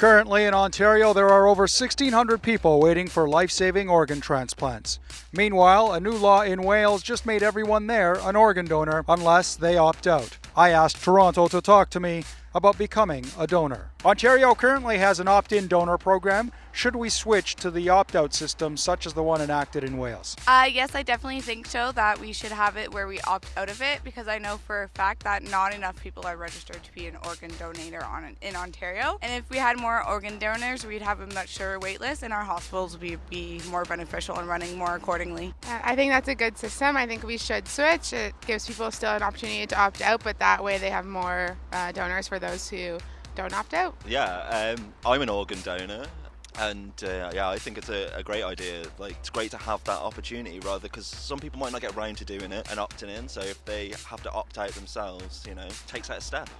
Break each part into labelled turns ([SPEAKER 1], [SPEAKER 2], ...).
[SPEAKER 1] Currently in Ontario, there are over 1,600 people waiting for life saving organ transplants. Meanwhile, a new law in Wales just made everyone there an organ donor unless they opt out. I asked Toronto to talk to me about becoming a donor. Ontario currently has an opt in donor program. Should we switch to the opt out system, such as the one enacted in Wales?
[SPEAKER 2] Uh, yes, I definitely think so that we should have it where we opt out of it because I know for a fact that not enough people are registered to be an organ donor on, in Ontario. And if we had more organ donors, we'd have a much shorter wait list and our hospitals would be, be more beneficial and running more accordingly.
[SPEAKER 3] Uh, I think that's a good system. I think we should switch. It gives people still an opportunity to opt out, but that way they have more uh, donors for those who don't opt out.
[SPEAKER 4] Yeah, um, I'm an organ donor. And uh, yeah, I think it's a, a, great idea. Like, it's great to have that opportunity rather because some people might not get around to doing it and opting in. So if they have to opt out themselves, you know, takes that a step.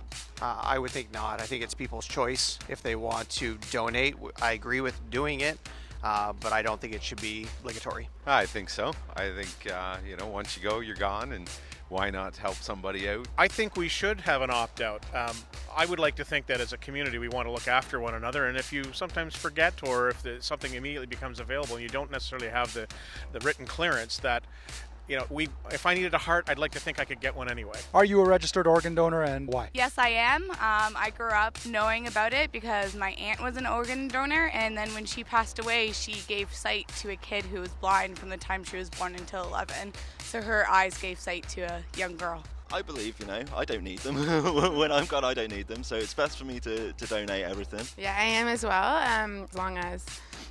[SPEAKER 5] Uh, I would think not. I think it's people's choice if they want to donate. I agree with doing it. Uh, but I don't think it should be obligatory.
[SPEAKER 6] I think so. I think uh, you know once you go, you're gone, and why not help somebody out?
[SPEAKER 7] I think we should have an opt out. Um, I would like to think that as a community, we want to look after one another, and if you sometimes forget, or if the, something immediately becomes available, and you don't necessarily have the, the written clearance, that you know, we if I needed a heart, I'd like to think I could get one anyway.
[SPEAKER 1] Are you a registered organ donor and why?
[SPEAKER 2] Yes, I am. Um, I grew up knowing about it because my aunt was an organ donor, and then when she passed away, she gave sight to a kid who was blind from the time she was born until 11. So her eyes gave sight to a young girl.
[SPEAKER 4] I believe, you know, I don't need them. when I'm gone, I don't need them. So it's best for me to, to donate everything.
[SPEAKER 3] Yeah, I am as well, um, as long as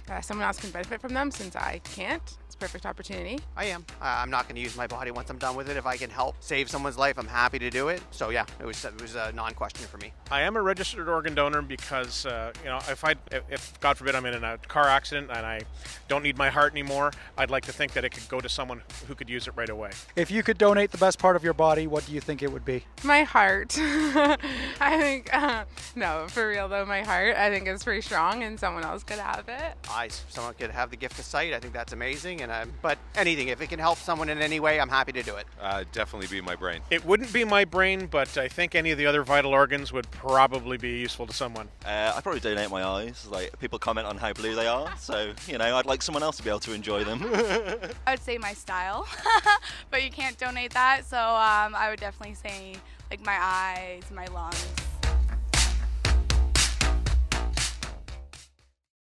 [SPEAKER 3] uh, someone else can benefit from them since I can't It's a perfect opportunity.
[SPEAKER 5] I am. Uh, I'm not going to use my body once I'm done with it. If I can help save someone's life, I'm happy to do it. So yeah, it was it was a non-question for me.
[SPEAKER 7] I am a registered organ donor because uh, you know if I if God forbid I'm in a car accident and I don't need my heart anymore, I'd like to think that it could go to someone who could use it right away.
[SPEAKER 1] If you could donate the best part of your body, what do you think it would be?
[SPEAKER 3] My heart. I think uh, no, for real though, my heart. I think is pretty strong, and someone else could have it.
[SPEAKER 5] I someone could have the gift of sight. I think that's amazing, and and but anything, if it can help someone in any way, I'm happy to do it.
[SPEAKER 6] Uh, definitely be my brain.
[SPEAKER 7] It wouldn't be my brain, but I think any of the other vital organs would probably be useful to someone.
[SPEAKER 4] Uh, I'd probably donate my eyes. Like people comment on how blue they are, so you know, I'd like someone else to be able to enjoy them.
[SPEAKER 2] I would say my style, but you can't donate that, so um, I would definitely say like my eyes, my lungs.